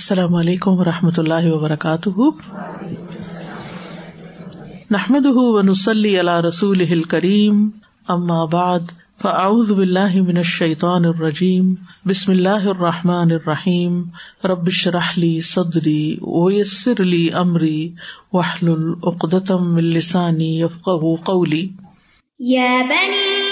السلام علیکم و رحمۃ اللہ وبرکاتہ۔ نحمد ونسلی علی رسول کریم اما بعد، فاعوذ باللہ من الشیطان الرجیم، بسم اللہ الرحمٰن الرحیم۔ ربش رحلی صدری ویسر علی عمری وحل العقدم السانی یفقہ قولی۔ يا بني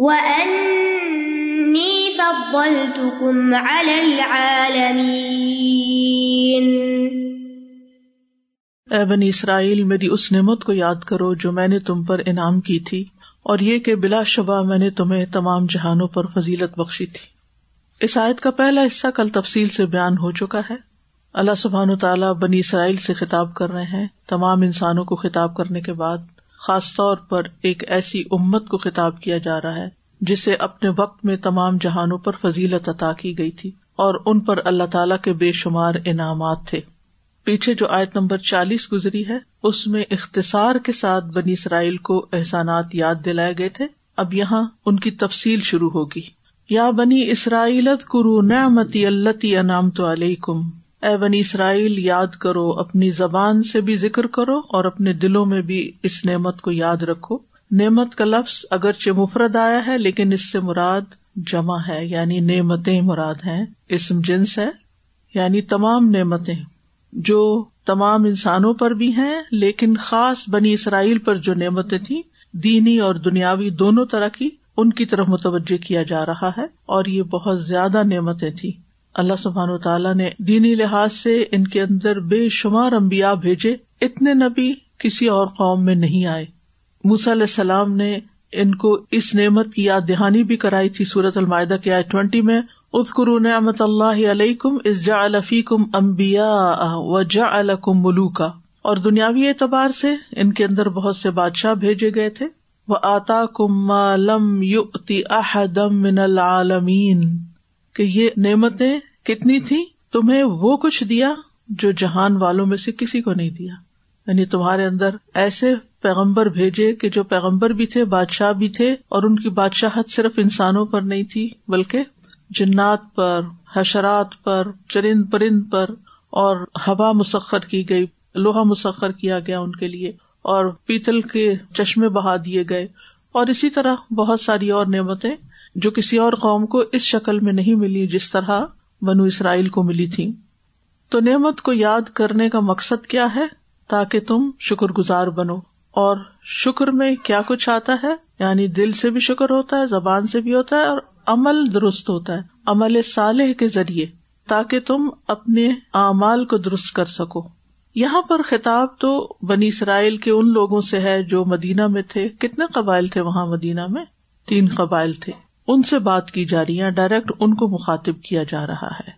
وأني فضلتكم على العالمين۔ اے بنی اسرائیل، میری اس نعمت کو یاد کرو جو میں نے تم پر انعام کی تھی، اور یہ کہ بلا شبہ میں نے تمہیں تمام جہانوں پر فضیلت بخشی تھی۔ اس آیت کا پہلا حصہ کل تفصیل سے بیان ہو چکا ہے۔ اللہ سبحان تعالیٰ بنی اسرائیل سے خطاب کر رہے ہیں، تمام انسانوں کو خطاب کرنے کے بعد۔ خاص طور پر ایک ایسی امت کو خطاب کیا جا رہا ہے، جسے اپنے وقت میں تمام جہانوں پر فضیلت عطا کی گئی تھی اور ان پر اللہ تعالیٰ کے بے شمار انعامات تھے۔ پیچھے جو آیت نمبر چالیس گزری ہے، اس میں اختصار کے ساتھ بنی اسرائیل کو احسانات یاد دلائے گئے تھے۔ اب یہاں ان کی تفصیل شروع ہوگی۔ یا بنی اسرائیل کرو نعمتی اللہ انعام تو علیکم۔ اے بنی اسرائیل، یاد کرو، اپنی زبان سے بھی ذکر کرو اور اپنے دلوں میں بھی اس نعمت کو یاد رکھو۔ نعمت کا لفظ اگرچہ مفرد آیا ہے، لیکن اس سے مراد جمع ہے یعنی نعمتیں مراد ہیں۔ اسم جنس ہے یعنی تمام نعمتیں۔ جو تمام انسانوں پر بھی ہیں، لیکن خاص بنی اسرائیل پر جو نعمتیں تھیں، دینی اور دنیاوی دونوں طرح کی، ان کی طرف متوجہ کیا جا رہا ہے اور یہ بہت زیادہ نعمتیں تھیں۔ اللہ سبحان و تعالیٰ نے دینی لحاظ سے ان کے اندر بے شمار امبیا بھیجے، اتنے نبی کسی اور قوم میں نہیں آئے۔ موسی علیہ السلام نے ان کو اس نعمت کی یاد دہانی بھی کرائی تھی سورت المائدہ کے آئے ٹوینٹی میں ادکرو نعمت اللہ علیہ کم از جا الفی کم امبیا و جا الکم ملوکا۔ اور دنیاوی اعتبار سے ان کے اندر بہت سے بادشاہ بھیجے گئے تھے۔ وہ آتا کم لم یوتی احدم من العالمین۔ کہ یہ نعمتیں کتنی تھی؟ تمہیں وہ کچھ دیا جو جہان والوں میں سے کسی کو نہیں دیا۔ یعنی تمہارے اندر ایسے پیغمبر بھیجے کہ جو پیغمبر بھی تھے، بادشاہ بھی تھے، اور ان کی بادشاہت صرف انسانوں پر نہیں تھی، بلکہ جنات پر، حشرات پر، چرند پرند پر، اور ہوا مسخر کی گئی، لوہا مسخر کیا گیا ان کے لیے، اور پیتل کے چشمے بہا دیے گئے۔ اور اسی طرح بہت ساری اور نعمتیں جو کسی اور قوم کو اس شکل میں نہیں ملی جس طرح بنو اسرائیل کو ملی تھی۔ تو نعمت کو یاد کرنے کا مقصد کیا ہے؟ تاکہ تم شکر گزار بنو۔ اور شکر میں کیا کچھ آتا ہے؟ یعنی دل سے بھی شکر ہوتا ہے، زبان سے بھی ہوتا ہے، اور عمل درست ہوتا ہے، عمل صالح کے ذریعے، تاکہ تم اپنے اعمال کو درست کر سکو۔ یہاں پر خطاب تو بنی اسرائیل کے ان لوگوں سے ہے جو مدینہ میں تھے۔ کتنے قبائل تھے وہاں مدینہ میں؟ تین قبائل تھے۔ ان سے بات کی جا رہی ہے ڈائریکٹ ان کو مخاطب کیا جا رہا ہے۔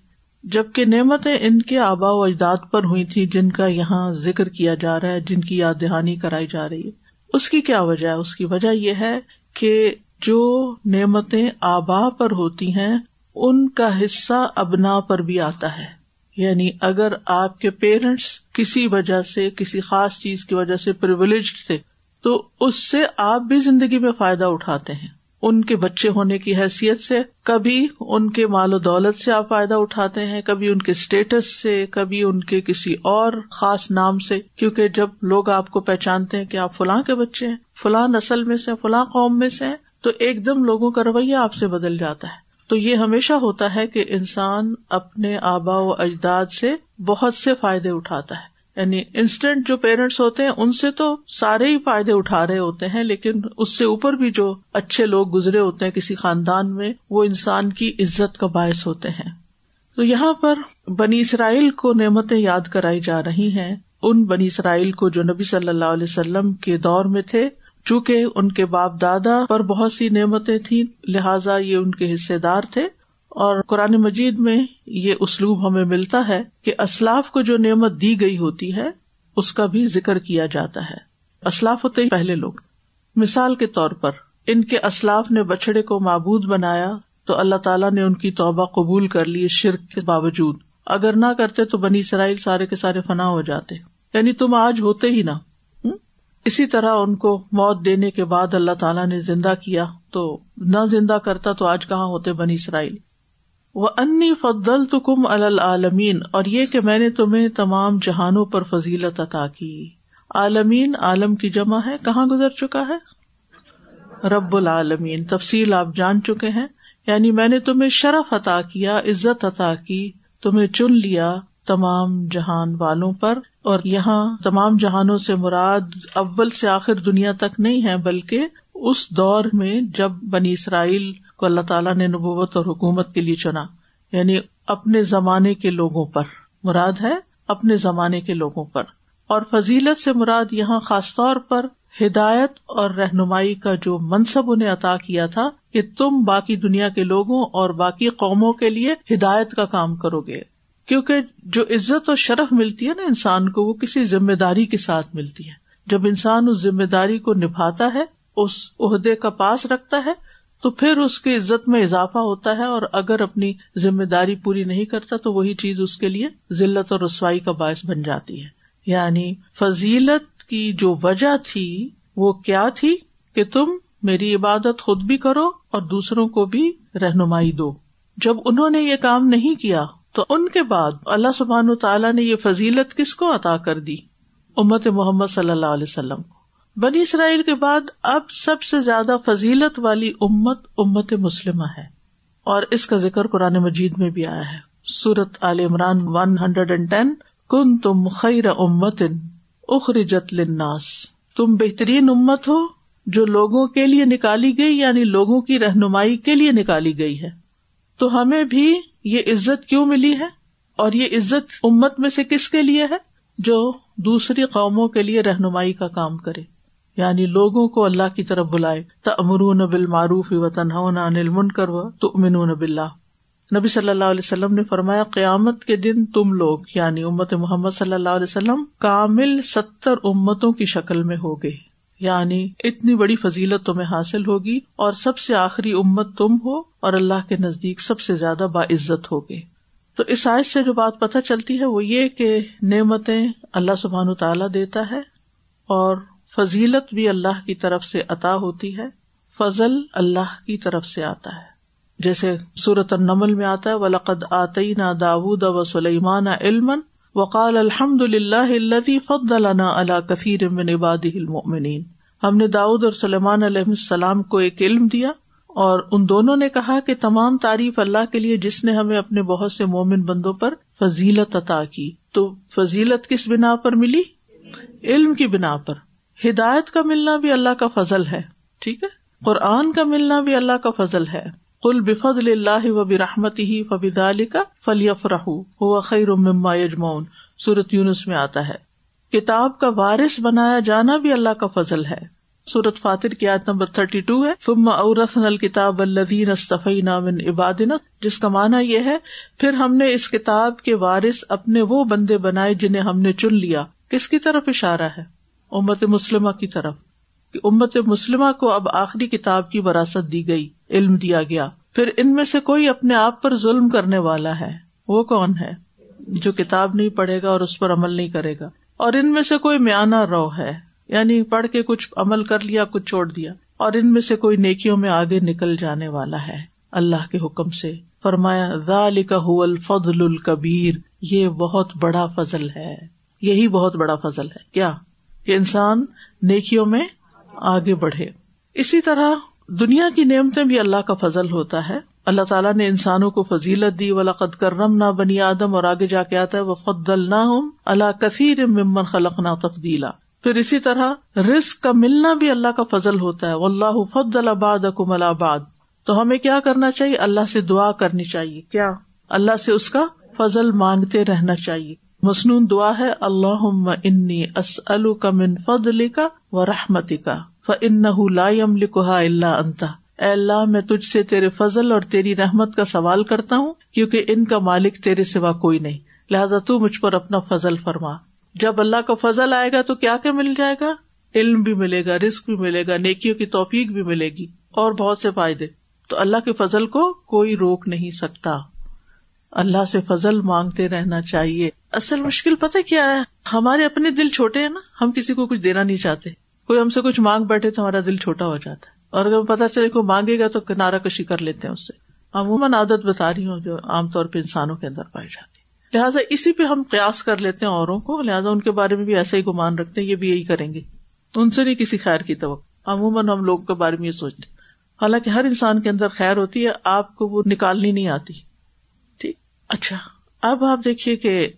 جبکہ نعمتیں ان کے آبا و اجداد پر ہوئی تھی جن کا یہاں ذکر کیا جا رہا ہے، جن کی یاد دہانی کرائی جا رہی ہے۔ اس کی کیا وجہ ہے؟ اس کی وجہ یہ ہے کہ جو نعمتیں آبا پر ہوتی ہیں، ان کا حصہ ابنا پر بھی آتا ہے۔ یعنی اگر آپ کے پیرنٹس کسی وجہ سے، کسی خاص چیز کی وجہ سے پرولیج تھے، تو اس سے آپ بھی زندگی میں فائدہ اٹھاتے ہیں۔ ان کے بچے ہونے کی حیثیت سے، کبھی ان کے مال و دولت سے آپ فائدہ اٹھاتے ہیں، کبھی ان کے اسٹیٹس سے، کبھی ان کے کسی اور خاص نام سے، کیونکہ جب لوگ آپ کو پہچانتے ہیں کہ آپ فلاں کے بچے ہیں، فلاں نسل میں سے، فلاں قوم میں سے ہیں، تو ایک دم لوگوں کا رویہ آپ سے بدل جاتا ہے۔ تو یہ ہمیشہ ہوتا ہے کہ انسان اپنے آبا و اجداد سے بہت سے فائدے اٹھاتا ہے۔ یعنی انسٹنٹ جو پیرنٹس ہوتے ہیں، ان سے تو سارے ہی فائدے اٹھا رہے ہوتے ہیں، لیکن اس سے اوپر بھی جو اچھے لوگ گزرے ہوتے ہیں کسی خاندان میں، وہ انسان کی عزت کا باعث ہوتے ہیں۔ تو یہاں پر بنی اسرائیل کو نعمتیں یاد کرائی جا رہی ہیں۔ ان بنی اسرائیل کو جو نبی صلی اللہ علیہ وسلم کے دور میں تھے، چونکہ ان کے باپ دادا پر بہت سی نعمتیں تھیں، لہٰذا یہ ان کے حصے دار تھے۔ اور قرآن مجید میں یہ اسلوب ہمیں ملتا ہے کہ اسلاف کو جو نعمت دی گئی ہوتی ہے، اس کا بھی ذکر کیا جاتا ہے۔ اسلاف ہوتے ہی پہلے لوگ۔ مثال کے طور پر، ان کے اسلاف نے بچڑے کو معبود بنایا تو اللہ تعالیٰ نے ان کی توبہ قبول کر لی شرک کے باوجود۔ اگر نہ کرتے تو بنی اسرائیل سارے کے سارے فنا ہو جاتے۔ یعنی تم آج ہوتے ہی نہ۔ اسی طرح ان کو موت دینے کے بعد اللہ تعالیٰ نے زندہ کیا تو نہ زندہ کرتا تو آج کہاں ہوتے بنی اسرائیل؟ وہ انی فضل تو کم العالمین اور یہ کہ میں نے تمہیں تمام جہانوں پر فضیلت عطا کی۔ عالمین، عالم کی جمع ہے، کہاں گزر چکا ہے؟ رب العالمین، تفصیل آپ جان چکے ہیں۔ یعنی میں نے تمہیں شرف عطا کیا، عزت عطا کی، تمہیں چن لیا تمام جہان والوں پر۔ اور یہاں تمام جہانوں سے مراد اول سے آخر دنیا تک نہیں ہے، بلکہ اس دور میں جب بنی اسرائیل کو اللہ تعالیٰ نے نبوت اور حکومت کے لیے چنا یعنی اپنے زمانے کے لوگوں پر۔ مراد ہے اپنے زمانے کے لوگوں پر۔ اور فضیلت سے مراد یہاں خاص طور پر ہدایت اور رہنمائی کا جو منصب انہیں عطا کیا تھا کہ تم باقی دنیا کے لوگوں اور باقی قوموں کے لیے ہدایت کا کام کرو گے۔ کیونکہ جو عزت اور شرف ملتی ہے نا انسان کو، وہ کسی ذمہ داری کے ساتھ ملتی ہے۔ جب انسان اس ذمہ داری کو نبھاتا ہے، اس عہدے کا پاس رکھتا ہے تو پھر اس کی عزت میں اضافہ ہوتا ہے اور اگر اپنی ذمہ داری پوری نہیں کرتا تو وہی چیز اس کے لیے ذلت اور رسوائی کا باعث بن جاتی ہے۔ یعنی فضیلت کی جو وجہ تھی وہ کیا تھی کہ تم میری عبادت خود بھی کرو اور دوسروں کو بھی رہنمائی دو۔ جب انہوں نے یہ کام نہیں کیا تو ان کے بعد اللہ سبحان تعالیٰ نے یہ فضیلت کس کو عطا کر دی؟ امت محمد صلی اللہ علیہ وسلم کو۔ بنی اسرائیل کے بعد اب سب سے زیادہ فضیلت والی امت امت مسلم ہے اور اس کا ذکر قرآن مجید میں بھی آیا ہے۔ سورت Aal Imran one hundred and ten کن تم خیر امت اخرجت لناس تم بہترین امت ہو جو لوگوں کے لیے نکالی گئی یعنی لوگوں کی رہنمائی کے لیے نکالی گئی ہے۔ تو ہمیں بھی یہ عزت کیوں ملی ہے؟ اور یہ عزت امت میں سے کس کے لیے ہے جو دوسری قوموں کے لیے رہنمائی کا کام کرے؟ یعنی لوگوں کو اللہ کی طرف بلائے تمرون بال معروف و تنہا کر تو امن بلّہ نبی صلی اللہ علیہ وسلم نے فرمایا، قیامت کے دن تم لوگ یعنی امت محمد صلی اللہ علیہ وسلم، کامل ستر امتوں کی شکل میں ہوگے۔ یعنی اتنی بڑی فضیلت تمہیں حاصل ہوگی اور سب سے آخری امت تم ہو اور اللہ کے نزدیک سب سے زیادہ باعزت ہوگے۔ تو اس آئس سے جو بات پتہ چلتی ہے وہ یہ کہ نعمتیں اللہ سبحان تعالیٰ دیتا ہے اور فضیلت بھی اللہ کی طرف سے عطا ہوتی ہے، فضل اللہ کی طرف سے آتا ہے۔ جیسے صورت النمل میں آتا ہے، ولقد آتی نہ داود و سلیمان علم وقال الحمد للہ فد اللہ کثیر عباد المؤمنین ہم نے داؤد اور سلیمان علیہ السلام کو ایک علم دیا اور ان دونوں نے کہا کہ تمام تعریف اللہ کے لیے جس نے ہمیں اپنے بہت سے مومن بندوں پر فضیلت عطا کی۔ تو فضیلت کس بنا پر ملی؟ علم کی بنا پر۔ ہدایت کا ملنا بھی اللہ کا فضل ہے، ٹھیک ہے؟ قرآن کا ملنا بھی اللہ کا فضل ہے۔ کل بفد اللہ و برحمت ہی فبید کا فلیف رہ خیر مما یجمون سورت یونس میں آتا ہے۔ کتاب کا وارث بنایا جانا بھی اللہ کا فضل ہے۔ سورت فاتر کی آیت نمبر تھرٹی ٹو ہے۔ فم اورسن الکتاب الدین استفی نامن عبادن جس کا معنی یہ ہے، پھر ہم نے اس کتاب کے وارث اپنے وہ بندے بنائے جنہیں ہم نے چن لیا۔ کس کی طرف اشارہ ہے؟ امت مسلمہ کی طرف۔ کہ امت مسلمہ کو اب آخری کتاب کی وراثت دی گئی، علم دیا گیا۔ پھر ان میں سے کوئی اپنے آپ پر ظلم کرنے والا ہے؟ وہ کون ہے؟ جو کتاب نہیں پڑھے گا اور اس پر عمل نہیں کرے گا۔ اور ان میں سے کوئی میانہ رو ہے؟ یعنی پڑھ کے کچھ عمل کر لیا، کچھ چھوڑ دیا۔ اور ان میں سے کوئی نیکیوں میں آگے نکل جانے والا ہے؟ اللہ کے حکم سے۔ فرمایا، ذالک هو الفضل الکبیر۔ یہ بہت بڑا فضل ہے۔ یہی بہت بڑا فضل ہے۔ کیا؟ کہ انسان نیکیوں میں آگے بڑھے۔ اسی طرح دنیا کی نعمتیں بھی اللہ کا فضل ہوتا ہے۔ اللہ تعالیٰ نے انسانوں کو فضیلت دی ولاقت کرم نہ بنی آدم، اور آگے جا کے آتا ہے وہ فدل نہ ہوں اللہ کثیر ممن خلق نہ تفدیلا پھر اسی طرح رسک کا ملنا بھی اللہ کا فضل ہوتا ہے۔ اللہ فد الباد اکم الباد تو ہمیں کیا کرنا چاہیے؟ اللہ سے دعا کرنی چاہیے۔ کیا؟ اللہ سے اس کا فضل مانگتے رہنا چاہیے۔ مصنون دعا ہے اللہ انی کا من فضل کا و رحمتی کا فن لائم لکھا اللہ انتا اے اللہ، میں تجھ سے تیرے فضل اور تیری رحمت کا سوال کرتا ہوں، کیونکہ ان کا مالک تیرے سوا کوئی نہیں۔ لہٰذا تو مجھ پر اپنا فضل فرما۔ جب اللہ کا فضل آئے گا تو کیا کیا مل جائے گا؟ علم بھی ملے گا رسک بھی ملے گا، نیکیوں کی توفیق بھی ملے گی، اور بہت سے فائدے۔ تو اللہ کے فضل کو کوئی روک نہیں سکتا۔ اللہ سے فضل مانگتے رہنا چاہیے۔ اصل مشکل پتہ کیا ہے؟ ہمارے اپنے دل چھوٹے ہیں نا، ہم کسی کو کچھ دینا نہیں چاہتے۔ کوئی ہم سے کچھ مانگ بیٹھے تو ہمارا دل چھوٹا ہو جاتا ہے۔ اور اگر پتا چلے کوئی مانگے گا تو کنارا کشی کر لیتے ہیں اس سے۔ عموماً عادت بتا رہی ہوں جو عام طور پہ انسانوں کے اندر پائی جاتی ہے۔ لہٰذا اسی پہ ہم قیاس کر لیتے ہیں اوروں کو۔ لہٰذا ان کے بارے میں بھی ایسا ہی گمان رکھتے ہیں، یہ بھی یہی کریں گے۔ ان سے نہیں کسی خیر کی توقع۔ عموماً ہم لوگوں کے بارے میں یہ سوچتے حالانکہ ہر انسان کے اندر خیر ہوتی ہے، آپ کو وہ نکالنی نہیں آتی۔ اچھا اب آپ دیکھیے کہ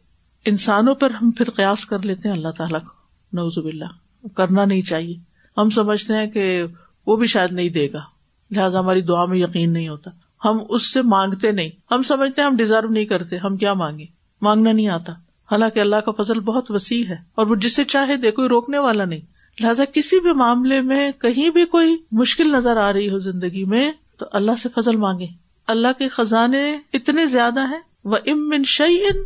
انسانوں پر ہم پھر قیاس کر لیتے ہیں اللہ تعالیٰ کو۔ نوزب اللہ کرنا نہیں چاہیے۔ ہم سمجھتے ہیں کہ وہ بھی شاید نہیں دے گا۔ لہٰذا ہماری دعا میں یقین نہیں ہوتا۔ ہم اس سے مانگتے نہیں۔ ہم سمجھتے ہیں ہم ڈیزرو نہیں کرتے، ہم کیا مانگے مانگنا نہیں آتا۔ حالانکہ اللہ کا فضل بہت وسیع ہے اور وہ جسے چاہے دے، کوئی روکنے والا نہیں۔ لہٰذا کسی بھی معاملے میں کہیں بھی کوئی مشکل نظر آ رہی ہو زندگی میں، تو اللہ سے فضل مانگے اللہ کے خزانے اتنے زیادہ ہیں وہ امن شعی ان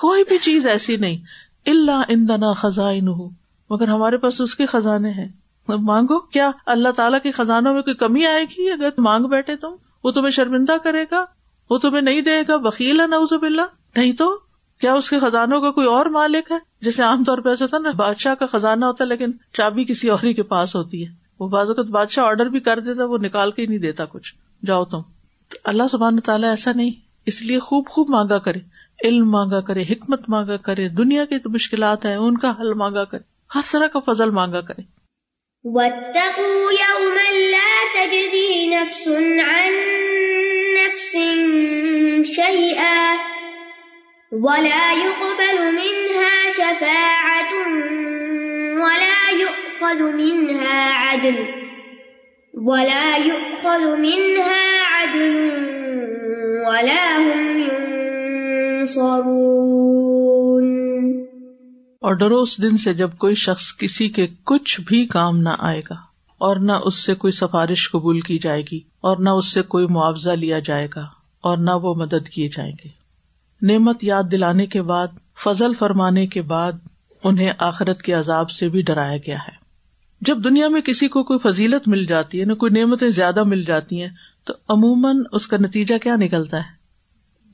کوئی بھی چیز ایسی نہیں اللہ ان دنا خزائن ہو مگر ہمارے پاس اس کے خزانے ہیں۔ مانگو، کیا اللہ تعالیٰ کے خزانوں میں کوئی کمی آئے گی؟ اگر مانگ بیٹھے تم، وہ تمہیں شرمندہ کرے گا؟ وہ تمہیں نہیں دے گا؟ وکیل ہے نوزب اللہ نہیں تو، کیا اس کے خزانوں کا کوئی اور مالک ہے؟ جیسے عام طور پہ ایسا ہوتا نا، بادشاہ کا خزانہ ہوتا ہے، لیکن چابی کسی اور ہی کے پاس ہوتی ہے۔ وہ بعض اوقات بادشاہ آرڈر بھی کر دیتا، وہ نکال کے ہی نہیں دیتا کچھ۔ جاؤ تم۔ تو اللہ سبحان تعالیٰ ایسا نہیں۔ اس لیے خوب خوب مانگا کرے، علم مانگا کرے، حکمت مانگا کرے، دنیا کی جو مشکلات ہیں، ان کا حل مانگا کرے، ہر طرح کا فضل مانگا کرے۔ واتقوا يوما لا تجزي نفس عن نفس شيئا ولا يقبل منها شفاعة ولا يؤخذ منها عدل ولا يؤخذ منها عدل ولا هم ينصرون۔ اور ڈرو اس دن سے جب کوئی شخص کسی کے کچھ بھی کام نہ آئے گا، اور نہ اس سے کوئی سفارش قبول کی جائے گی، اور نہ اس سے کوئی معاوضہ لیا جائے گا، اور نہ وہ مدد کیے جائیں گے۔ نعمت یاد دلانے کے بعد، فضل فرمانے کے بعد، انہیں آخرت کے عذاب سے بھی ڈرایا گیا ہے۔ جب دنیا میں کسی کو کوئی فضیلت مل جاتی ہے، نہ کوئی نعمتیں زیادہ مل جاتی ہیں تو عموماً اس کا نتیجہ کیا نکلتا ہے؟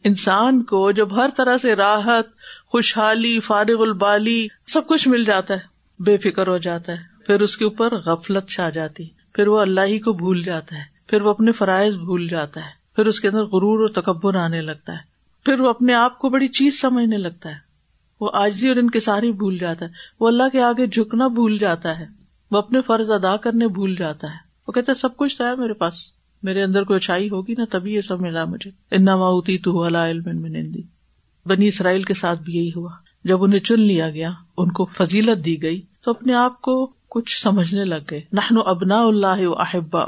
انسان کو جب ہر طرح سے راحت، خوشحالی، فارغ البالی سب کچھ مل جاتا ہے، بے فکر ہو جاتا ہے، پھر اس کے اوپر غفلت چھا جاتی، پھر وہ اللہ ہی کو بھول جاتا ہے، پھر وہ اپنے فرائض بھول جاتا ہے، پھر اس کے اندر غرور اور تکبر آنے لگتا ہے، پھر وہ اپنے آپ کو بڑی چیز سمجھنے لگتا ہے۔ وہ آجزی اور ان کے ساری بھول جاتا ہے۔ وہ اللہ کے آگے جھکنا بھول جاتا ہے، وہ اپنے فرض ادا کرنے بھول جاتا ہے۔ وہ کہتا ہے، سب کچھ تو ہے میرے پاس۔ میرے اندر کوئی اچھائی ہوگی نا تبھی یہ سب ملا مجھے۔ انا ماؤتی تو علم نندی بنی اسرائیل کے ساتھ بھی یہی ہوا۔ جب انہیں چن لیا گیا، ان کو فضیلت دی گئی، تو اپنے آپ کو کچھ سمجھنے لگ گئے۔ نہ ابنا اللہ احبا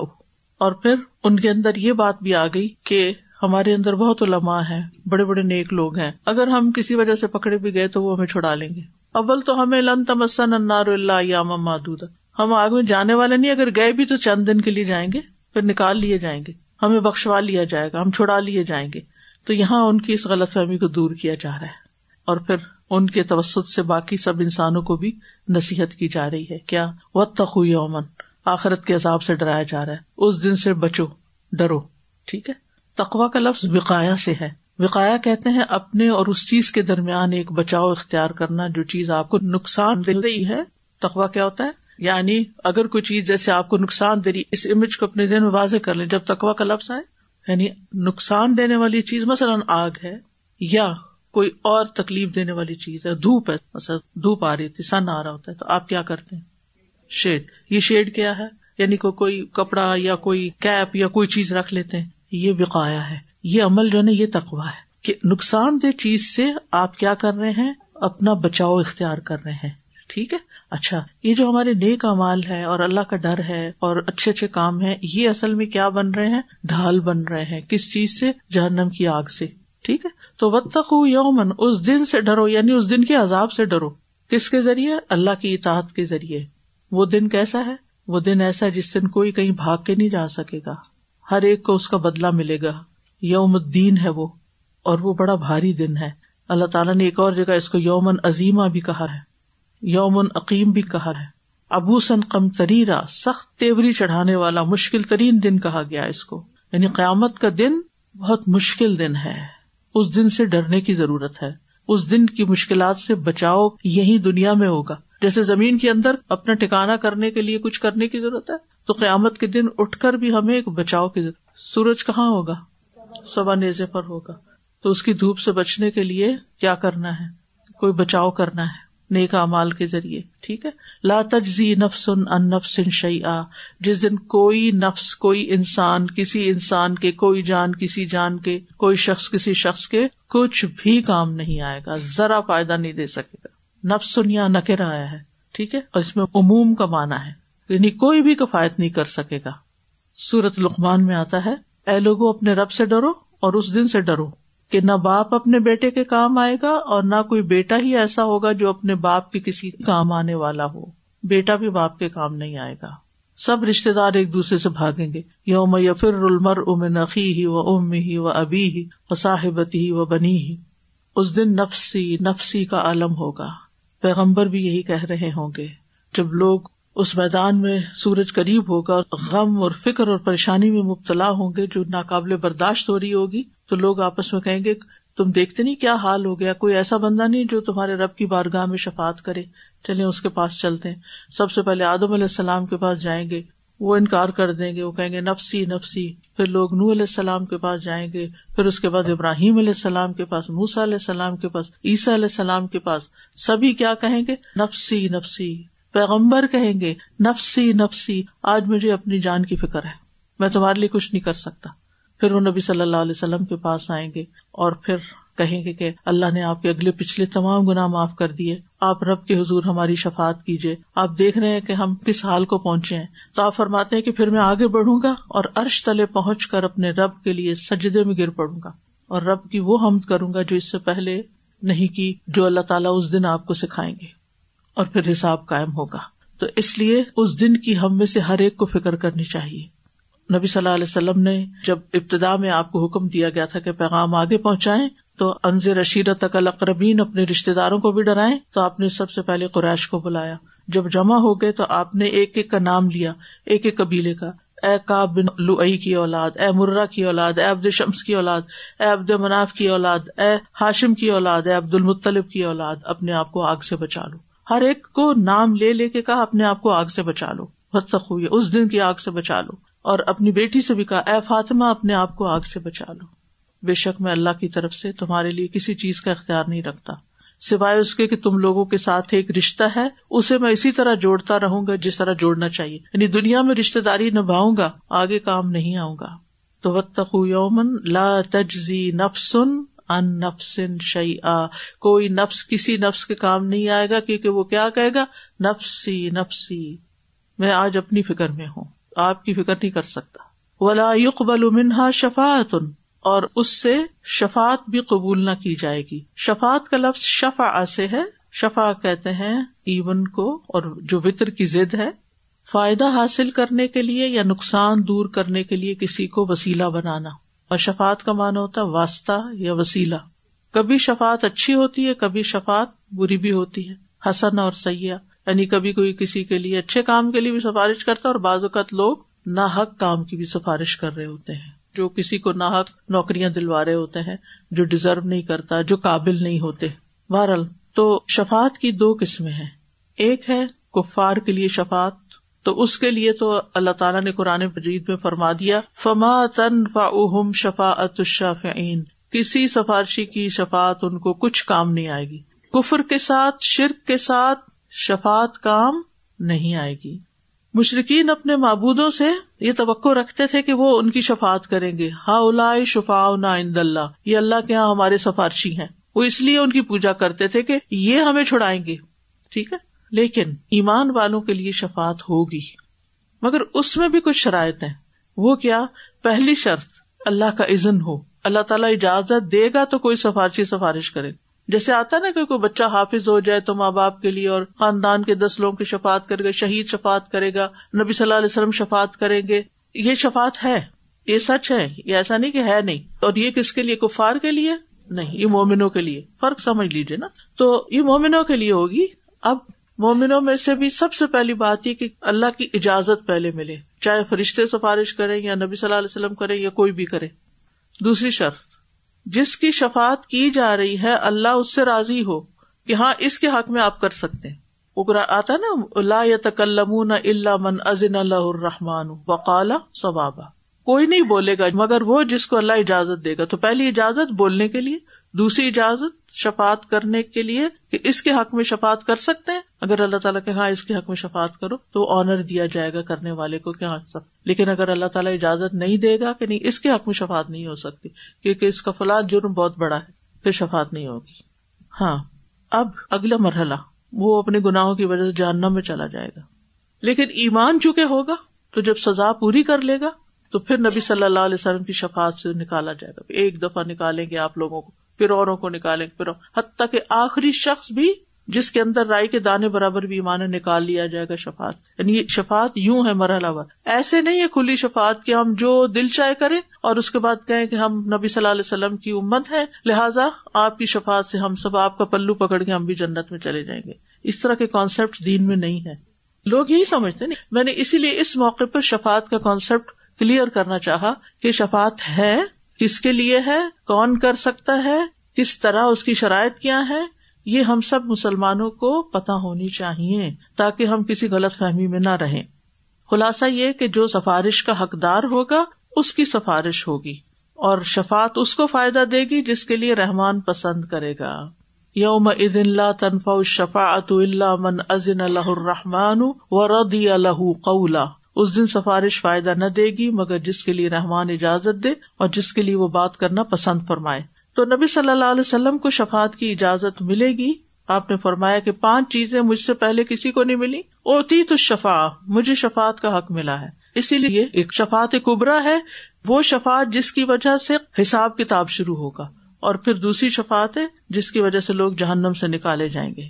اور پھر ان کے اندر یہ بات بھی آ گئی کہ ہمارے اندر بہت علماء ہیں، بڑے بڑے نیک لوگ ہیں۔ اگر ہم کسی وجہ سے پکڑے بھی گئے تو وہ ہمیں چھڑا لیں گے۔ اول تو ہمیں لن تمسن انار اللہ یام محدود ہم آگے جانے والے نہیں، اگر گئے بھی تو چند دن کے لیے جائیں گے۔ پھر نکال لیے جائیں گے۔ ہمیں بخشوا لیا جائے گا، ہم چھڑا لیے جائیں گے۔ تو یہاں ان کی اس غلط فہمی کو دور کیا جا رہا ہے۔ اور پھر ان کے توسط سے باقی سب انسانوں کو بھی نصیحت کی جا رہی ہے۔ کیا؟ و تخو یومن آخرت کے عذاب سے ڈرایا جا رہا ہے۔ اس دن سے بچو، ڈرو۔ ٹھیک ہے؟ تقوا کا لفظ وقایا سے ہے۔ وقایا کہتے ہیں اپنے اور اس چیز کے درمیان ایک بچاؤ اختیار کرنا جو چیز آپ کو نقصان دے رہی ہے۔ تقوا کیا ہوتا ہے؟ یعنی اگر کوئی چیز جیسے آپ کو نقصان دے رہی اس امیج کو اپنے دن میں واضح کر لیں۔ جب تکوا کا لفظ آئے یعنی نقصان دینے والی چیز، مثلاً آگ ہے، یا کوئی اور تکلیف دینے والی چیز ہے، دھوپ ہے، مثلا دھوپ آ رہی تھی سن آ رہا ہوتا ہے، تو آپ کیا کرتے ہیں؟ شیڈ۔ یہ شیڈ کیا ہے؟ یعنی کو کوئی کپڑا یا کوئی کیپ یا کوئی چیز رکھ لیتے ہیں۔ یہ بقایا ہے۔ یہ عمل جو ہے نا، یہ تقوا ہے۔ کہ نقصان دہ چیز سے آپ کیا کر رہے ہیں؟ اپنا بچاؤ اختیار کر رہے ہیں۔ ٹھیک ہے؟ اچھا یہ جو ہمارے نیک امال ہے اور اللہ کا ڈر ہے اور اچھے اچھے کام ہے یہ اصل میں کیا بن رہے ہیں؟ ڈھال بن رہے ہیں، کس چیز سے؟ جہنم کی آگ سے، ٹھیک ہے؟ تو وط یومن اس دن سے ڈرو یعنی اس دن کے عذاب سے ڈرو۔ کس کے ذریعے؟ اللہ کی اطاعت کے ذریعے۔ وہ دن کیسا ہے؟ وہ دن ایسا ہے جس دن کوئی کہیں بھاگ کے نہیں جا سکے گا۔ ہر ایک کو اس کا بدلا ملے گا۔ یوم الدین ہے وہ، اور وہ بڑا بھاری دن ہے۔ اللہ تعالیٰ نے ایک اور جگہ اس کو یومن عظیمہ بھی کہا ہے۔ یومن عقیم بھی کہا ہے۔ ابوسن کم تریرا سخت تیوری چڑھانے والا مشکل ترین دن کہا گیا اس کو۔ یعنی قیامت کا دن بہت مشکل دن ہے۔ اس دن سے ڈرنے کی ضرورت ہے۔ اس دن کی مشکلات سے بچاؤ یہی دنیا میں ہوگا۔ جیسے زمین کے اندر اپنا ٹھکانا کرنے کے لیے کچھ کرنے کی ضرورت ہے، تو قیامت کے دن اٹھ کر بھی ہمیں ایک بچاؤ کی ضرورت سورج کہاں ہوگا؟ سبا نیزے پر ہوگا۔ تو اس کی دھوپ سے بچنے کے لیے کیا کرنا ہے؟ کوئی بچاؤ کرنا ہے۔ نیک امال کے ذریعے، ٹھیک ہے؟ لا تجزی نفس ان نفس شعی جس دن کوئی نفس، کوئی انسان، کسی انسان کے، کوئی جان، کسی جان کے، کوئی شخص، کسی شخص کے کچھ بھی کام نہیں آئے گا، ذرا فائدہ نہیں دے سکے گا۔ نفس یا نکر آیا ہے، ٹھیک ہے؟ اور اس میں عموم کا مانا ہے یعنی کوئی بھی کفایت نہیں کر سکے گا۔ سورت لقمان میں آتا ہے، اے لوگوں اپنے رب سے ڈرو اور اس دن سے ڈرو۔ کہ نہ باپ اپنے بیٹے کے کام آئے گا اور نہ کوئی بیٹا ہی ایسا ہوگا جو اپنے باپ کے کسی کام آنے والا ہو۔ بیٹا بھی باپ کے کام نہیں آئے گا۔ سب رشتے دار ایک دوسرے سے بھاگیں گے۔ یوم یا پھر المر ام نقی ہی و ام ہی و ابی ہی و صاحبتی ہی و بنی ہی اس دن نفسی نفسی کا عالم ہوگا۔ پیغمبر بھی یہی کہہ رہے ہوں گے۔ جب لوگ اس میدان میں سورج قریب ہوگا، غم اور فکر اور پریشانی میں مبتلا ہوں گے جو ناقابل برداشت ہو رہی ہوگی تو لوگ آپس میں کہیں گے، تم دیکھتے نہیں کیا حال ہو گیا؟ کوئی ایسا بندہ نہیں جو تمہارے رب کی بارگاہ میں شفات کرے۔ چلے اس کے پاس چلتے ہیں۔ سب سے پہلے آدم علیہ السلام کے پاس جائیں گے۔ وہ انکار کر دیں گے، وہ کہیں گے، نفسی نفسی۔ پھر لوگ نو علیہ السلام کے پاس جائیں گے۔ پھر اس کے بعد ابراہیم علیہ السلام کے پاس موسا علیہ السلام کے پاس، عیسیٰ علیہ السلام کے پاس۔ سبھی کیا کہیں گے؟ نفسی نفسی۔ پیغمبر کہیں گے، نفسی نفسی۔ آج مجھے اپنی جان کی فکر ہے۔ میں تمہارے لیے کچھ نہیں کر سکتا۔ پھر وہ نبی صلی اللہ علیہ وسلم کے پاس آئیں گے اور پھر کہیں گے کہ اللہ نے آپ کے اگلے پچھلے تمام گنا معاف کر دیے۔ آپ رب کے حضور ہماری شفات کیجیے۔ آپ دیکھ رہے ہیں کہ ہم کس حال کو پہنچے ہیں۔ تو آپ فرماتے ہیں کہ پھر میں آگے بڑھوں گا اور عرش تلے پہنچ کر اپنے رب کے لیے سجدے میں گر پڑوں گا اور رب کی وہ ہم کروں گا جو اس سے پہلے نہیں کی، جو اللہ تعالیٰ اس دن آپ کو سکھائیں گے اور پھر حساب قائم ہوگا۔ تو اس لیے اس دن کی ہم میں سے ہر ایک کو فکر کرنی چاہیے۔ نبی صلی اللہ علیہ وسلم نے جب ابتدا میں آپ کو حکم دیا گیا تھا کہ پیغام آگے پہنچائے تو انض رشید تک القربین اپنے رشتے داروں کو بھی ڈرائے تو آپ نے سب سے پہلے قریش کو بلایا۔ جب جمع ہو گئے تو آپ نے ایک ایک کا نام لیا، ایک ایک قبیلے کا۔ اے کا بن لوئی کی اولاد، اے مرا کی اولاد، اے عبد شمس کی اولاد، اے عبد مناف کی اولاد، اے ہاشم کی اولاد، اے عبد المطلب کی اولاد، اپنے آپ کو آگ سے بچا لو۔ ہر ایک کو نام لے لے کے کہا، اپنے آپ کو آگ سے بچا لو۔ بہت تک اس دن کی آگ سے بچا لو۔ اور اپنی بیٹی سے بھی کہا، اے فاطمہ، اپنے آپ کو آگ سے بچا لو۔ بے شک میں اللہ کی طرف سے تمہارے لیے کسی چیز کا اختیار نہیں رکھتا۔ سوائے اس کے کہ تم لوگوں کے ساتھ ایک رشتہ ہے، اسے میں اسی طرح جوڑتا رہوں گا جس طرح جوڑنا چاہیے۔ یعنی دنیا میں رشتے داری نبھاؤں گا، آگے کام نہیں آؤں گا۔ تو وقت یومن لا تجزی نفسن ان نفسن شعی آ کوئی نفس کسی نفس کے کام نہیں آئے گا، کیونکہ وہ کیا کہے گا؟ نفسی نفسی۔ میں آج اپنی فکر میں ہوں۔ آپ کی فکر نہیں کر سکتا۔ ولا يقبل منها شفاعت اور اس سے شفات بھی قبول نہ کی جائے گی۔ شفات کا لفظ شفا سے ہے۔ شفا کہتے ہیں ایون کو اور جو وطر کی ضد ہے۔ فائدہ حاصل کرنے کے لیے یا نقصان دور کرنے کے لیے کسی کو وسیلہ بنانا۔ اور شفات کا مانا ہوتا ہے واسطہ یا وسیلہ۔ کبھی شفات اچھی ہوتی ہے، کبھی شفات بری بھی ہوتی ہے۔ حسن اور سیاح۔ یعنی کبھی کوئی کسی کے لیے اچھے کام کے لیے بھی سفارش کرتا اور بعض اوقات لوگ نا حق کام کی بھی سفارش کر رہے ہوتے ہیں، جو کسی کو نا حق نوکریاں دلوا رہے ہوتے ہیں، جو ڈیزرو نہیں کرتا، جو قابل نہیں ہوتے۔ بہرحال، تو شفات کی دو قسمیں ہیں۔ ایک ہے کفار کے لیے شفات تو اس کے لیے تو اللہ تعالیٰ نے قرآن مجید میں فرما دیا، فما تن فا شفاعت الشافعین۔ کسی سفارشی کی شفات ان کو کچھ کام نہیں آئے گی۔ کفر کے ساتھ، شرک کے ساتھ شفات کام نہیں آئے گی۔ مشرقین اپنے معبودوں سے یہ توقع رکھتے تھے کہ وہ ان کی شفات کریں گے۔ ہا الا شفا اند اللہ، یہ اللہ کے یہاں ہمارے سفارشی ہیں۔ وہ اس لیے ان کی پوجا کرتے تھے کہ یہ ہمیں چھڑائیں گے۔ ٹھیک ہے؟ لیکن ایمان والوں کے لیے شفات ہوگی۔ مگر اس میں بھی کچھ شرائط ہیں۔ وہ کیا؟ پہلی شرط، اللہ کا عزن ہو۔ اللہ تعالیٰ اجازت دے گا تو کوئی سفارشی سفارش کرے۔ جیسے آتا نا کہ کوئی بچہ حافظ ہو جائے تو ماں باپ کے لیے اور خاندان کے دس لوگوں کی شفات کرے گا، شہید شفات کرے گا، نبی صلی اللہ علیہ وسلم شفات کریں گے۔ یہ شفات ہے، یہ سچ ہے، یہ ایسا نہیں کہ ہے نہیں۔ اور یہ کس کے لیے؟ کفار کے لیے؟ نہیں، یہ مومنوں کے لیے۔ فرق سمجھ لیجیے نا۔ تو یہ مومنوں کے لیے ہوگی۔ اب مومنوں میں سے بھی سب سے پہلی بات یہ کہ اللہ کی اجازت پہلے ملے، چاہے فرشتے سفارش کریں یا نبی صلی اللہ علیہ وسلم کرے یا کوئی بھی کرے۔ دوسری شرط جس کی شفات کی جا رہی ہے، اللہ اس سے راضی ہو کہ ہاں اس کے حق میں آپ کر سکتے ہیں۔ آتا نا، لا یا تکلم اللہ من ازن اللہ الرحمان وقال ثوابا کوئی نہیں بولے گا، مگر وہ جس کو اللہ اجازت دے گا۔ تو پہلی اجازت بولنے کے لیے، دوسری اجازت شفات کرنے کے لیے کہ اس کے حق میں شفات کر سکتے ہیں۔ اگر اللہ تعالیٰ کہ ہاں اس کے حق میں شفات کرو تو آنر دیا جائے گا کرنے والے کو کہ ہاں سب۔ لیکن اگر اللہ تعالیٰ اجازت نہیں دے گا کہ نہیں، اس کے حق میں شفات نہیں ہو سکتی، کیونکہ اس کا فلاح جرم بہت بڑا ہے، پھر شفات نہیں ہوگی۔ ہاں اب اگلا مرحلہ، وہ اپنے گناہوں کی وجہ سے جاننا میں چلا جائے گا۔ لیکن ایمان چکے ہوگا، تو جب سزا پوری کر لے گا، تو پھر نبی صلی اللہ علیہ وسلم کی شفات سے نکالا جائے گا۔ ایک دفعہ نکالیں گے آپ لوگوں کو۔ پھر اوروں کو نکالیں گے پھر حتیٰ کہ آخری شخص بھی جس کے اندر رائی کے دانے برابر بھی ایمان نکال لیا جائے گا شفات یعنی یہ شفات یوں ہے مرحلہ ہوا ایسے نہیں ہے کھلی شفات کہ ہم جو دل چائے کریں اور اس کے بعد کہیں کہ ہم نبی صلی اللہ علیہ وسلم کی امت ہے لہٰذا آپ کی شفات سے ہم سب آپ کا پلو پکڑ کے ہم بھی جنت میں چلے جائیں گے۔ اس طرح کے کانسیپٹ دین میں نہیں ہے۔ لوگ یہی سمجھتے نہیں میں نے اسی لیے اس موقع پر شفات کا کانسیپٹ کلیئر کرنا چاہا کہ شفات ہے کس کے لیے ہے؟ کون کر سکتا ہے؟ کس طرح اس کی شرائط کیا ہے یہ ہم سب مسلمانوں کو پتا ہونی چاہیے تاکہ ہم کسی غلط فہمی میں نہ رہیں۔ خلاصہ یہ کہ جو سفارش کا حقدار ہوگا، اس کی سفارش ہوگی اور شفات اس کو فائدہ دے گی جس کے لیے رحمان پسند کرے گا۔ یوم عید اللہ تنفا شفاعت اللہ من ازن اللہ الرحمان و ردی اللہ قولا۔ اس دن سفارش فائدہ نہ دے گی، مگر جس کے لیے رحمان اجازت دے اور جس کے لیے وہ بات کرنا پسند فرمائے۔ تو نبی صلی اللہ علیہ وسلم کو شفات کی اجازت ملے گی۔ آپ نے فرمایا کہ پانچ چیزیں مجھ سے پہلے کسی کو نہیں ملی۔ اوتی تو شفا مجھے شفات کا حق ملا ہے۔ اسی لیے ایک شفات کبرا ہے، وہ شفات جس کی وجہ سے حساب کتاب شروع ہوگا۔ اور پھر دوسری شفات ہے، جس کی وجہ سے لوگ جہنم سے نکالے جائیں گے۔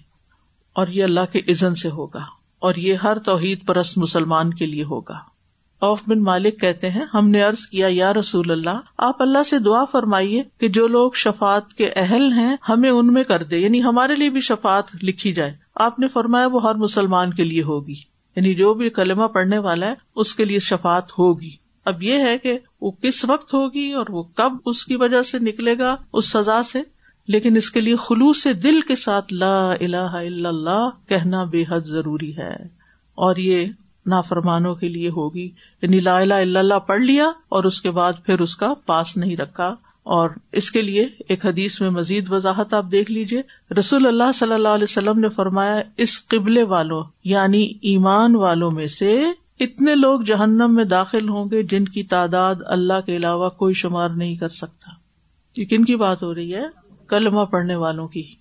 اور یہ اللہ کے عزن سے ہوگا۔ اور یہ ہر توحید پرست مسلمان کے لیے ہوگا۔ اوف بن مالک کہتے ہیں، ہم نے ارض کیا، یا رسول اللہ، آپ اللہ سے دعا فرمائیے کہ جو لوگ شفات کے اہل ہیں، ہمیں ان میں کر دے یعنی ہمارے لیے بھی شفات لکھی جائے۔ آپ نے فرمایا، وہ ہر مسلمان کے لیے ہوگی۔ یعنی جو بھی کلمہ پڑھنے والا ہے، اس کے لیے شفات ہوگی۔ اب یہ ہے کہ وہ کس وقت ہوگی اور وہ کب اس کی وجہ سے نکلے گا، اس سزا سے لیکن اس کے لیے خلوص سے دل کے ساتھ لا الہ الا اللہ کہنا بے حد ضروری ہے۔ اور یہ نافرمانوں کے لیے ہوگی۔ یعنی لا الہ الا اللہ پڑھ لیا اور اس کے بعد پھر اس کا پاس نہیں رکھا۔ اور اس کے لیے ایک حدیث میں مزید وضاحت آپ دیکھ لیجیے رسول اللہ صلی اللہ علیہ وسلم نے فرمایا، اس قبلے والوں یعنی ایمان والوں میں سے اتنے لوگ جہنم میں داخل ہوں گے جن کی تعداد اللہ کے علاوہ کوئی شمار نہیں کر سکتا۔ یہ کن کی بات ہو رہی ہے؟ کلمہ پڑھنے والوں کی۔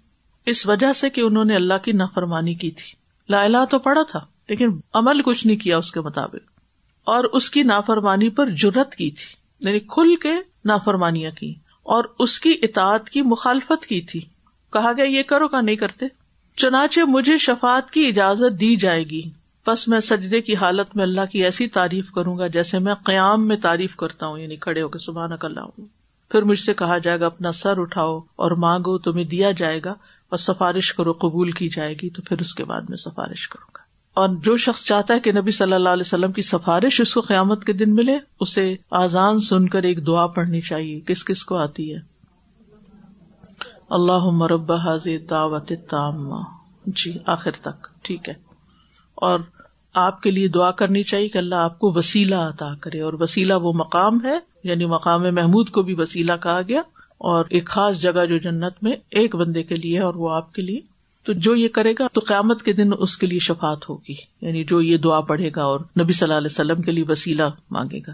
اس وجہ سے کہ انہوں نے اللہ کی نافرمانی کی تھی۔ لا الہ تو پڑھا تھا، لیکن عمل کچھ نہیں کیا اس کے مطابق۔ اور اس کی نافرمانی پر جرت کی تھی یعنی کھل کے نافرمانیاں کی۔ اور اس کی اطاعت کی مخالفت کی تھی۔ کہا گیا، یہ کرو کا نہیں کرتے۔ چنانچہ مجھے شفات کی اجازت دی جائے گی۔ بس میں سجدے کی حالت میں اللہ کی ایسی تعریف کروں گا جیسے میں قیام میں تعریف کرتا ہوں یعنی کھڑے ہو کے سبحان اللہ ہوں پھر مجھ سے کہا جائے گا، اپنا سر اٹھاؤ اور مانگو، تمہیں دیا جائے گا اور سفارش کرو، قبول کی جائے گی، تو پھر اس کے بعد میں سفارش کروں گا۔ اور جو شخص چاہتا ہے کہ نبی صلی اللہ علیہ وسلم کی سفارش اس کو قیامت کے دن ملے، اسے آزان سن کر ایک دعا پڑھنی چاہیے۔ کس کس کو آتی ہے؟ اللہ مرب حاضر دعوت تام جی آخر تک، ٹھیک ہے۔ اور آپ کے لیے دعا کرنی چاہیے کہ اللہ آپ کو وسیلہ عطا کرے اور وسیلہ وہ مقام ہے یعنی مقام محمود کو بھی وسیلہ کہا گیا اور ایک خاص جگہ جو جنت میں ایک بندے کے لیے اور وہ آپ کے لیے۔ تو جو یہ کرے گا تو قیامت کے دن اس کے لیے شفات ہوگی یعنی جو یہ دعا پڑھے گا اور نبی صلی اللہ علیہ وسلم کے لیے وسیلہ مانگے گا۔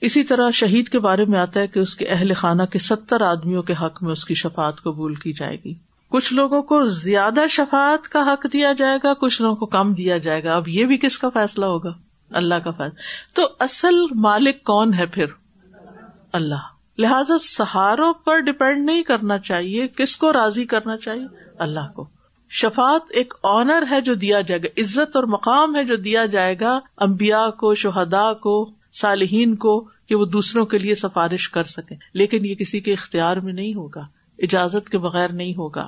اسی طرح شہید کے بارے میں آتا ہے کہ اس کے اہل خانہ کے ستر آدمیوں کے حق میں اس کی شفات قبول کی جائے گی۔ کچھ لوگوں کو زیادہ شفات کا حق دیا جائے گا، کچھ لوگوں کو کم دیا جائے گا۔ اب یہ بھی کس کا فیصلہ ہوگا؟ اللہ کا فیصلہ۔ تو اصل مالک کون ہے پھر؟ اللہ۔ لہذا سہاروں پر ڈپینڈ نہیں کرنا چاہیے۔ کس کو راضی کرنا چاہیے؟ اللہ کو۔ شفات ایک آنر ہے جو دیا جائے گا۔ عزت اور مقام ہے جو دیا جائے گا۔ امبیا کو شہدا کو، صالحین کو کہ وہ دوسروں کے لیے سفارش کر سکے لیکن یہ کسی کے اختیار میں نہیں ہوگا۔ اجازت کے بغیر نہیں ہوگا۔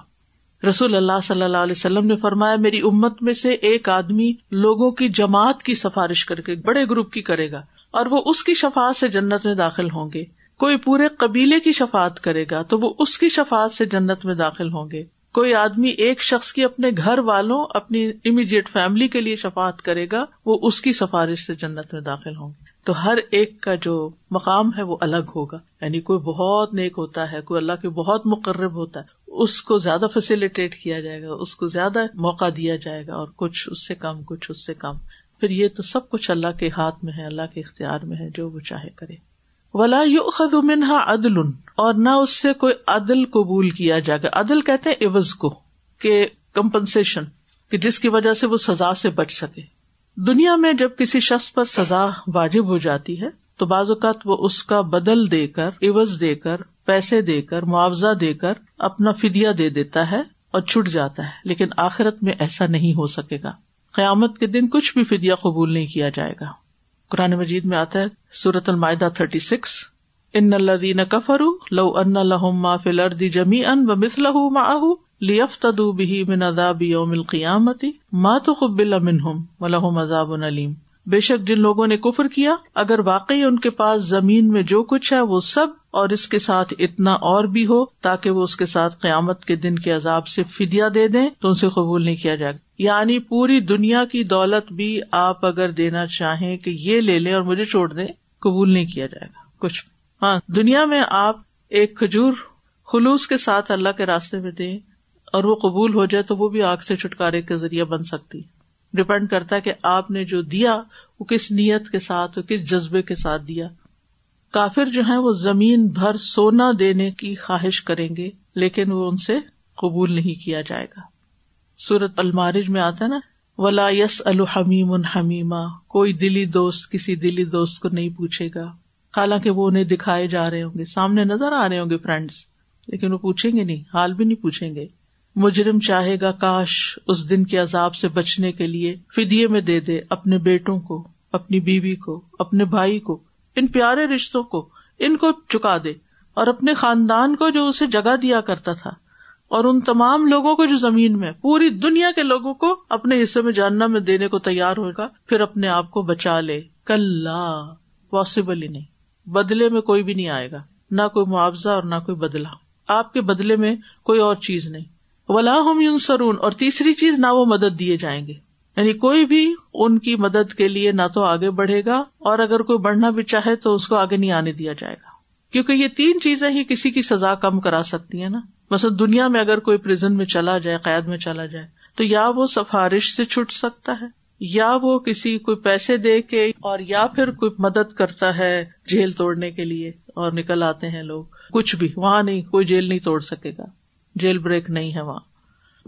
رسول اللہ صلی اللہ علیہ وسلم نے فرمایا، میری امت میں سے ایک آدمی لوگوں کی جماعت کی سفارش کر کے بڑے گروپ کی کرے گا اور وہ اس کی شفات سے جنت میں داخل ہوں گے۔ کوئی پورے قبیلے کی شفات کرے گا تو وہ اس کی شفات سے جنت میں داخل ہوں گے۔ کوئی آدمی ایک شخص کی اپنے گھر والوں، اپنی امیڈیٹ فیملی کے لیے شفات کرے گا، وہ اس کی سفارش سے جنت میں داخل ہوں گے۔ تو ہر ایک کا جو مقام ہے وہ الگ ہوگا۔ یعنی کوئی بہت نیک ہوتا ہے، کوئی اللہ کے بہت مقرب ہوتا ہے اس کو زیادہ فیسلٹیٹ کیا جائے گا، اس کو زیادہ موقع دیا جائے گا اور کچھ اس سے کم، کچھ اس سے کم۔ پھر یہ تو سب کچھ اللہ کے ہاتھ میں ہے، اللہ کے اختیار میں ہے، جو وہ چاہے کرے۔ ولا یو منہا عدل، اور نہ اس سے کوئی عدل قبول کیا جائے گا۔ عدل کہتے ہیں عوض کو، کہ کمپنسیشن کہ جس کی وجہ سے وہ سزا سے بچ سکے۔ دنیا میں جب کسی شخص پر سزا واجب ہو جاتی ہے، تو بعض اوقات وہ اس کا بدل دے کر، عوض دے کر پیسے دے کر، معاوضہ دے کر اپنا فدیا دے دیتا ہے اور چھٹ جاتا ہے، لیکن آخرت میں ایسا نہیں ہو سکے گا۔ قیامت کے دن کچھ بھی فدیا قبول نہیں کیا جائے گا۔ قرآن مجید میں آتا ہے سورت المائدہ تھرٹی سکس ان الدین کفرو لو ان لہم ما فی الارض جمیعا ومثلہ معه لیفتدوا به من عذاب یوم القیامت ما تقبل منہم ولہم عذاب علیم بے شک جن لوگوں نے کفر کیا، اگر واقعی ان کے پاس زمین میں جو کچھ ہے وہ سب اور اس کے ساتھ اتنا اور بھی ہو تاکہ وہ اس کے ساتھ قیامت کے دن کے عذاب سے فدیا دے دیں، تو ان سے قبول نہیں کیا جائے گا۔ یعنی پوری دنیا کی دولت بھی آپ اگر دینا چاہیں کہ یہ لے لیں اور مجھے چھوڑ دیں، قبول نہیں کیا جائے گا۔ کچھ ہاں دنیا میں آپ ایک کھجور خلوص کے ساتھ اللہ کے راستے میں دیں اور وہ قبول ہو جائے تو وہ بھی آگ سے چھٹکارے کے ذریعے بن سکتی ڈپینڈ کرتا ہے کہ آپ نے جو دیا وہ کس نیت کے ساتھ کس جذبے کے ساتھ دیا۔ کافر جو ہے وہ زمین بھر سونا دینے کی خواہش کریں گے، لیکن وہ ان سے قبول نہیں کیا جائے گا۔ سورت المارج میں آتا نا، ولا یس الحمیم حمیما کوئی دلی دوست کسی دلی دوست کو نہیں پوچھے گا۔ حالانکہ وہ انہیں دکھائے جا رہے ہوں گے، سامنے نظر آ رہے ہوں گے فرینڈس لیکن وہ پوچھیں گے نہیں، حال بھی نہیں پوچھیں گے۔ مجرم چاہے گا کاش اس دن کے عذاب سے بچنے کے لیے فدیے میں دے دے اپنے بیٹوں کو، اپنی بیوی کو، اپنے بھائی کو، ان پیارے رشتوں کو، ان کو چکا دے اور اپنے خاندان کو جو اسے جگہ دیا کرتا تھا اور ان تمام لوگوں کو جو زمین میں، پوری دنیا کے لوگوں کو اپنے حصے میں جاننا میں دینے کو تیار ہوگا پھر اپنے آپ کو بچا لے۔ کل پاسبل ہی نہیں۔ بدلے میں کوئی بھی نہیں آئے گا۔ نہ کوئی معاوضہ اور نہ کوئی بدلا آپ کے بدلے میں کوئی اور چیز نہیں۔ ولا ہم یون سرون اور تیسری چیز نہ وہ مدد دیے جائیں گے۔ یعنی کوئی بھی ان کی مدد کے لیے نہ تو آگے بڑھے گا، اور اگر کوئی بڑھنا بھی چاہے تو اس کو آگے نہیں آنے دیا جائے گا۔ کیونکہ یہ تین چیزیں ہی کسی کی سزا کم کرا سکتی ہیں نا۔ مثلاً دنیا میں اگر کوئی پرزن میں چلا جائے، قید میں چلا جائے، تو یا وہ سفارش سے چھٹ سکتا ہے، یا وہ کسی کوئی پیسے دے کے، اور یا پھر کوئی مدد کرتا ہے جیل توڑنے کے لیے، اور نکل آتے ہیں لوگ۔ کچھ بھی، وہاں نہیں، کوئی جیل نہیں توڑ سکے گا۔ جیل بریک نہیں ہے وہاں۔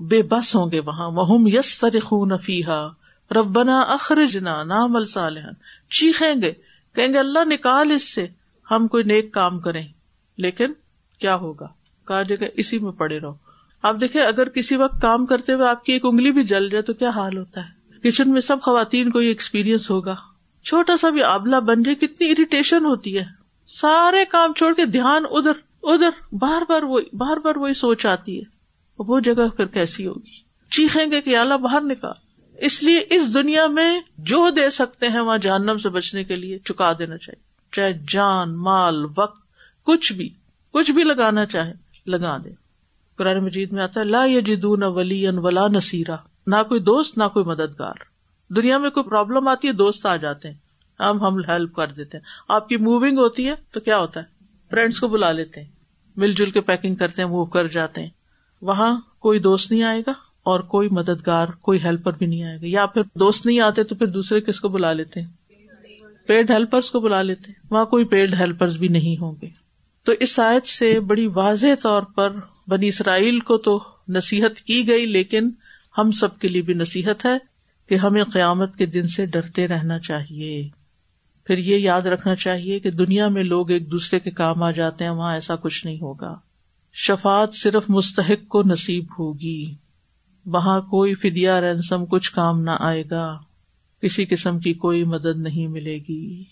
بے بس ہوں گے وہاں۔ وہ یس تر خون فیحا ربنا اخرجنا نام الصالح چیخیں گے۔ کہیں گے، اللہ نکال اس سے۔ ہم کوئی نیک کام کریں۔ لیکن کیا ہوگا؟ کہا جگہ اسی میں پڑے رہو۔ آپ دیکھیں، اگر کسی وقت کام کرتے ہوئے آپ کی ایک انگلی بھی جل جائے تو کیا حال ہوتا ہے؟ کچن میں سب خواتین کو یہ ایکسپیرئنس ہوگا۔ چھوٹا سا بھی آبلا بن جائے، کتنی اریٹیشن ہوتی ہے۔ سارے کام چھوڑ کے دھیان ادھر۔ ادھر بار بار وہی بار بار وہی سوچ آتی ہے۔ وہ جگہ پھر کیسی ہوگی؟ چیخیں گے کہ اللہ باہر نکال۔ اس لیے اس دنیا میں جو دے سکتے ہیں وہاں جہنم سے بچنے کے لیے چکا دینا چاہیے۔ چاہے جان، مال، وقت، کچھ بھی کچھ بھی لگانا چاہے لگا دے قرآن مجید میں آتا ہے، لا جدون ولی ولا نصیرا۔ نہ کوئی دوست، نہ کوئی مددگار۔ دنیا میں کوئی پرابلم آتی ہے، دوست آ جاتے ہیں۔ ہم ہم ہیلپ کر دیتے ہیں۔ آپ کی موونگ ہوتی ہے تو کیا ہوتا ہے؟ فرینڈس کو بلا لیتے ہیں، مل جل کے پیکنگ کرتے ہیں موو کر جاتے ہیں۔ وہاں کوئی دوست نہیں آئے گا اور کوئی مددگار، کوئی ہیلپر بھی نہیں آئے گا۔ یا پھر دوست نہیں آتے تو پھر دوسرے کس کو بلا لیتے ہیں؟ پیڈ ہیلپرس کو بلا لیتے ہیں۔ وہاں کوئی پیڈ ہیلپر بھی نہیں ہوں گے۔ تو اس آیت سے بڑی واضح طور پر بنی اسرائیل کو تو نصیحت کی گئی، لیکن ہم سب کے لیے بھی نصیحت ہے کہ ہمیں قیامت کے دن سے ڈرتے رہنا چاہیے۔ پھر یہ یاد رکھنا چاہیے کہ دنیا میں لوگ ایک دوسرے کے کام آ جاتے ہیں، وہاں ایسا کچھ نہیں ہوگا۔ شفات صرف مستحق کو نصیب ہوگی۔ وہاں کوئی فدیا رینسم کچھ کام نہ آئے گا۔ کسی قسم کی کوئی مدد نہیں ملے گی۔